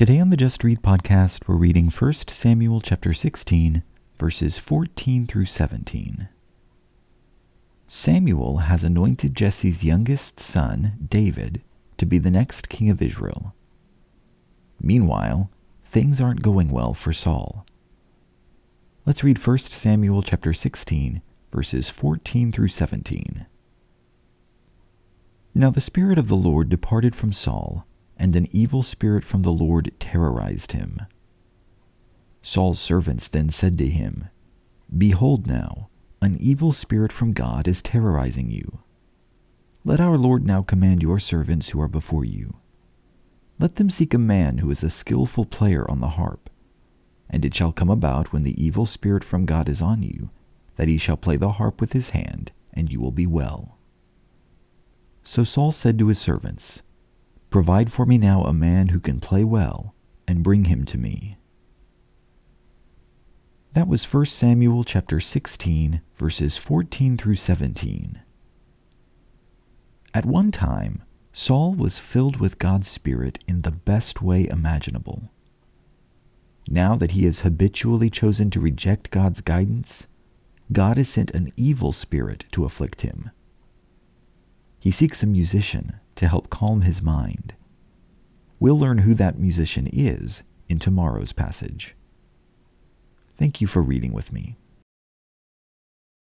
Today on the Just Read podcast, we're reading 1 Samuel chapter 16, verses 14 through 17. Samuel has anointed Jesse's youngest son, David, to be the next king of Israel. Meanwhile, things aren't going well for Saul. Let's read 1 Samuel chapter 16, verses 14 through 17. Now the Spirit of the Lord departed from Saul, and an evil spirit from the Lord terrorized him. Saul's servants then said to him, Behold now, an evil spirit from God is terrorizing you. Let our Lord now command your servants who are before you. Let them seek a man who is a skilful player on the harp. And it shall come about when the evil spirit from God is on you, that he shall play the harp with his hand, and you will be well. So Saul said to his servants, Provide for me now a man who can play well, and bring him to me. That was 1 Samuel chapter 16, verses 14 through 17. At one time, Saul was filled with God's Spirit in the best way imaginable. Now that he has habitually chosen to reject God's guidance, God has sent an evil spirit to afflict him. He seeks a musician to help calm his mind. We'll learn who that musician is in tomorrow's passage. Thank you for reading with me.